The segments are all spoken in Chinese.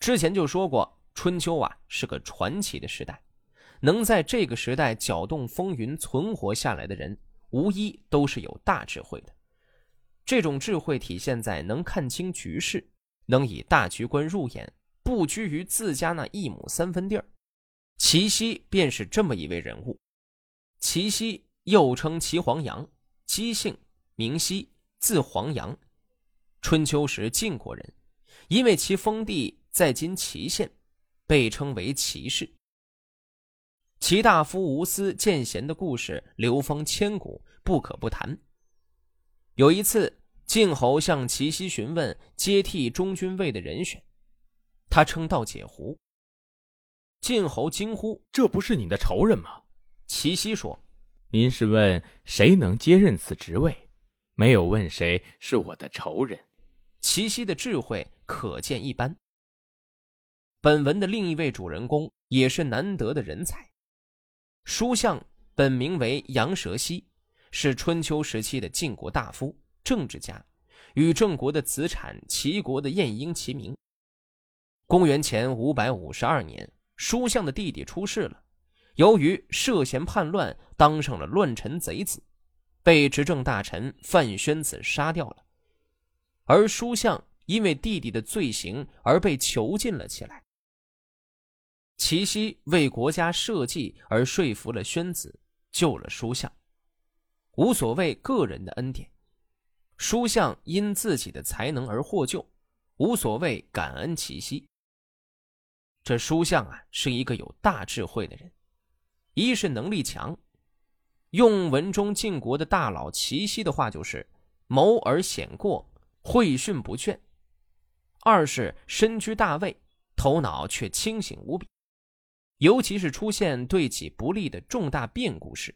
之前就说过，春秋啊是个传奇的时代，能在这个时代搅动风云存活下来的人，无一都是有大智慧的。这种智慧体现在能看清局势，能以大局观入眼，不拘于自家那一亩三分地儿。齐奚便是这么一位人物。齐奚又称齐黄羊，姬姓，名奚，字黄羊，春秋时晋国人。因为其封地在今祁县，被称为祁氏。齐大夫无私见贤的故事流芳千古，不可不谈。有一次，晋侯向齐奚询问接替中军位的人选，他称道解狐。晋侯惊呼：“这不是你的仇人吗？”齐奚说：“您是问谁能接任此职位，没有问谁是我的仇人。”齐奚的智慧可见一斑。本文的另一位主人公也是难得的人才，书相本名为杨蛇溪，是春秋时期的晋国大夫、政治家，与郑国的子产、齐国的晏婴齐名。公元前五百五十二年，书相的弟弟出事了，由于涉嫌叛乱，当上了乱臣贼子，被执政大臣范宣子杀掉了。而书相因为弟弟的罪行而被囚禁了起来。齐奚为国家社稷而说服了宣子，救了书相，无所谓个人的恩典。书相因自己的才能而获救，无所谓感恩齐奚。这书相啊，是一个有大智慧的人，一是能力强，用文中晋国的大佬齐奚的话就是“谋而显过”。会训不倦，二是身居大位，头脑却清醒无比，尤其是出现对己不利的重大变故时，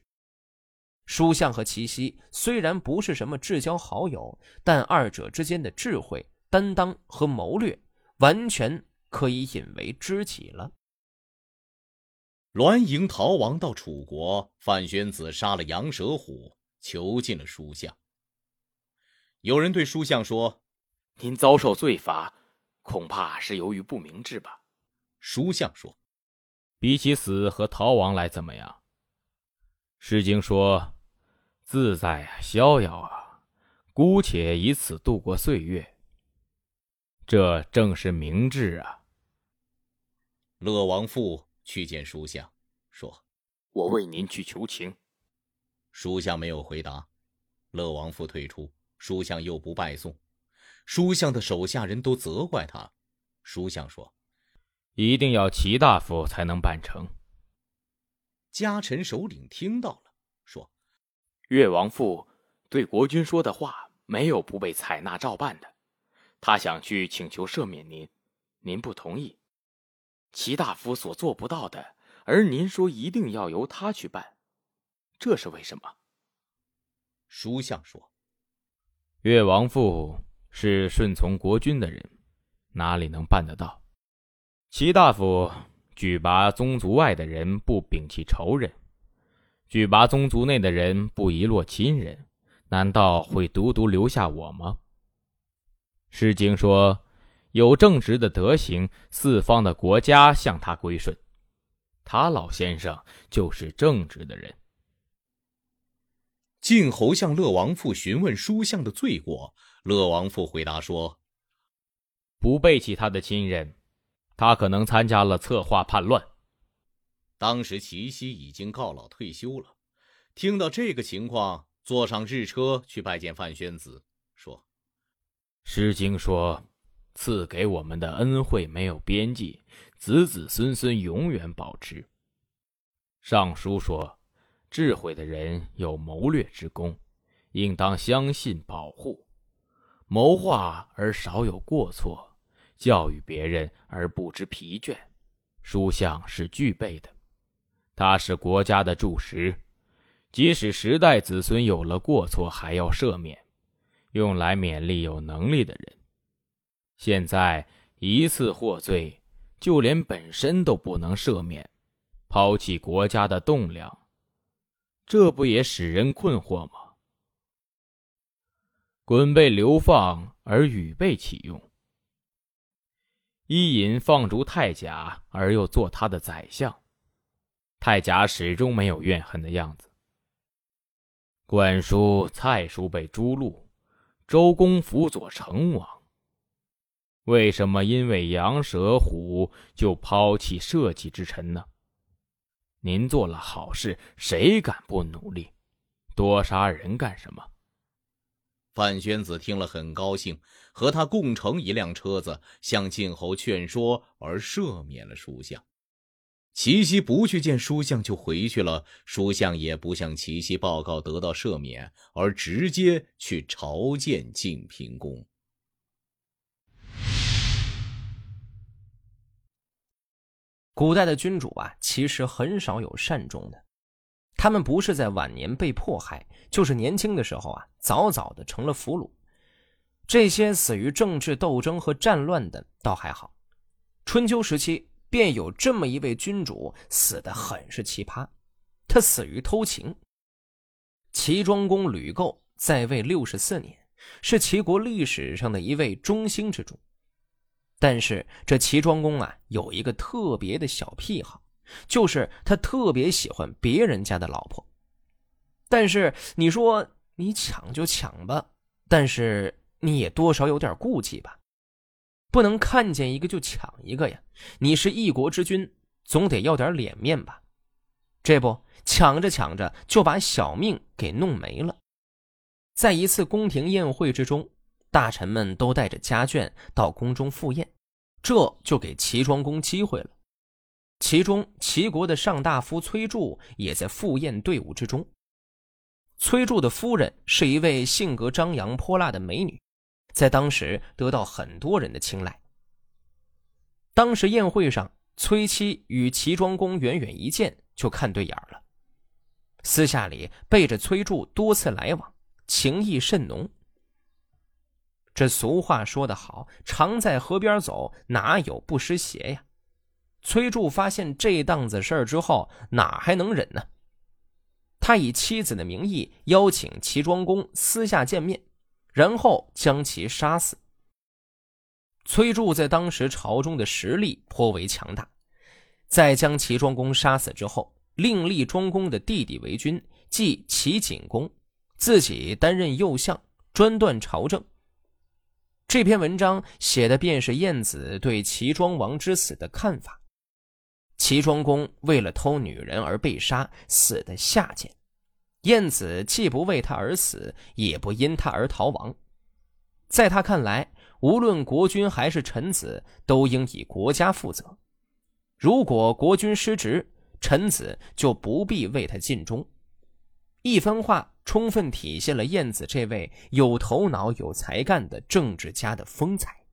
书相和齐奚虽然不是什么至交好友，但二者之间的智慧、担当和谋略，完全可以引为知己了。栾盈逃亡到楚国，范宣子杀了杨蛇虎，囚禁了书相。有人对书相说：“您遭受罪罚，恐怕是由于不明智吧？”书相说：“比起死和逃亡来，怎么样？”《诗经》说：“自在啊，逍遥啊，姑且以此度过岁月。”这正是明智啊。乐王父去见书相，说：“我为您去求情。”书相没有回答，乐王父退出。书相又不拜送，书相的手下人都责怪他。书相说：“一定要齐大夫才能办成。”家臣首领听到了，说：“越王父对国君说的话，没有不被采纳照办的。他想去请求赦免您，您不同意。齐大夫所做不到的，而您说一定要由他去办，这是为什么？”书相说。越王父是顺从国君的人，哪里能办得到？齐大夫举拔宗族外的人，不摒弃仇人；举拔宗族内的人，不遗落亲人，难道会独独留下我吗？《诗经》说：“有正直的德行，四方的国家向他归顺。”他老先生就是正直的人。晋侯向乐王父询问书相的罪过，乐王父回答说：“不背弃他的亲人，他可能参加了策划叛乱。”当时齐奚已经告老退休了，听到这个情况，坐上日车去拜见范宣子，说：“《诗经》说，赐给我们的恩惠没有边际，子子孙孙永远保持。”《尚书》说。智慧的人有谋略之功，应当相信保护；谋划而少有过错，教育别人而不知疲倦。书相是具备的，它是国家的柱石，即使时代子孙有了过错，还要赦免，用来勉励有能力的人。现在一次获罪，就连本身都不能赦免，抛弃国家的栋梁。这不也使人困惑吗？鲧被流放而禹被启用，伊尹放逐太甲，而又做他的宰相，太甲始终没有怨恨的样子。管叔、蔡叔被诛戮，周公辅佐成王。为什么因为羊蛇虎就抛弃社稷之臣呢？您做了好事，谁敢不努力？多杀人干什么？范宣子听了很高兴，和他共乘一辆车子，向晋侯劝说而赦免了叔向。齐奚不去见叔向就回去了，叔向也不向齐奚报告得到赦免，而直接去朝见晋平公。古代的君主啊，其实很少有善终的，他们不是在晚年被迫害，就是年轻的时候啊，早早的成了俘虏。这些死于政治斗争和战乱的倒还好，春秋时期。便有这么一位君主，死的很是奇葩。他死于偷情。齐庄公吕构在位六十四年，是齐国历史上的一位中兴之主。但是这齐庄公啊，有一个特别的小癖好，就是他特别喜欢别人家的老婆。但是你说你抢就抢吧，但是你也多少有点顾忌吧。不能看见一个就抢一个呀！你是一国之君，总得要点脸面吧？这不，抢着抢着就把小命给弄没了。在一次宫廷宴会之中，大臣们都带着家眷到宫中赴宴，这就给齐庄公机会了。其中，齐国的上大夫崔杼也在赴宴队伍之中。崔杼的夫人是一位性格张扬泼辣的美女。在当时得到很多人的青睐。当时宴会上，崔妻与齐庄公远远一见就看对眼了，私下里背着崔杼多次来往，情意甚浓。这俗话说得好，常在河边走，哪有不湿鞋呀？崔杼发现这档子事儿之后，哪还能忍呢？他以妻子的名义邀请齐庄公私下见面。然后将其杀死。崔杼在当时朝中的实力颇为强大，在将齐庄公杀死之后，另立庄公的弟弟为君，即齐景公，自己担任右相，专断朝政。这篇文章写的便是晏子对齐庄王之死的看法。齐庄公为了偷女人而被杀，死的下贱。晏子既不为他而死，也不因他而逃亡。在他看来，无论国君还是臣子，都应以国家负责。如果国君失职，臣子就不必为他尽忠。一番话充分体现了晏子这位有头脑、有才干的政治家的风采。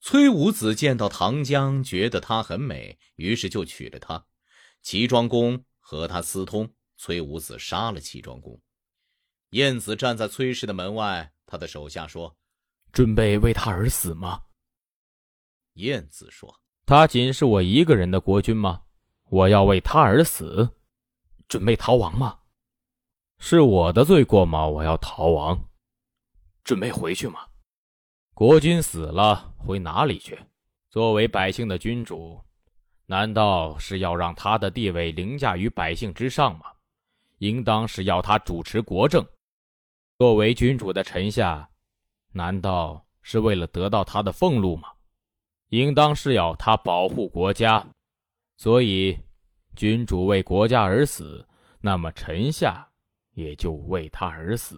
崔武子见到唐江，觉得她很美，于是就娶了她。齐庄公和她私通。崔武子杀了齐庄公，晏子站在崔氏的门外，他的手下说：“准备为他而死吗？”晏子说：“他仅是我一个人的国君吗？我要为他而死，准备逃亡吗？是我的罪过吗？我要逃亡，准备回去吗？国君死了，回哪里去？作为百姓的君主，难道是要让他的地位凌驾于百姓之上吗？”应当是要他主持国政，作为君主的臣下，难道是为了得到他的俸禄吗？应当是要他保护国家，所以君主为国家而死，那么臣下也就为他而死；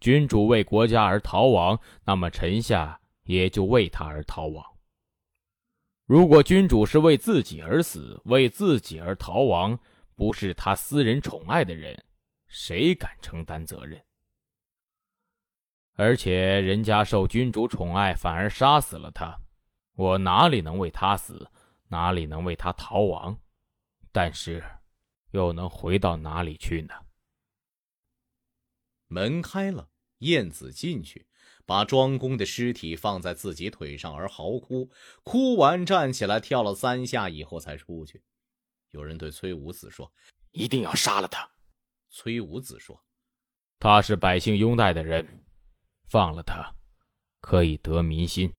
君主为国家而逃亡，那么臣下也就为他而逃亡。如果君主是为自己而死，为自己而逃亡，不是他私人宠爱的人，谁敢承担责任？而且人家受君主宠爱，反而杀死了他，我哪里能为他死，哪里能为他逃亡？但是，又能回到哪里去呢？门开了，燕子进去，把庄公的尸体放在自己腿上而嚎哭，哭完站起来跳了三下以后才出去。有人对崔武子说：“一定要杀了他。”崔武子说：“他是百姓拥戴的人，放了他，可以得民心。”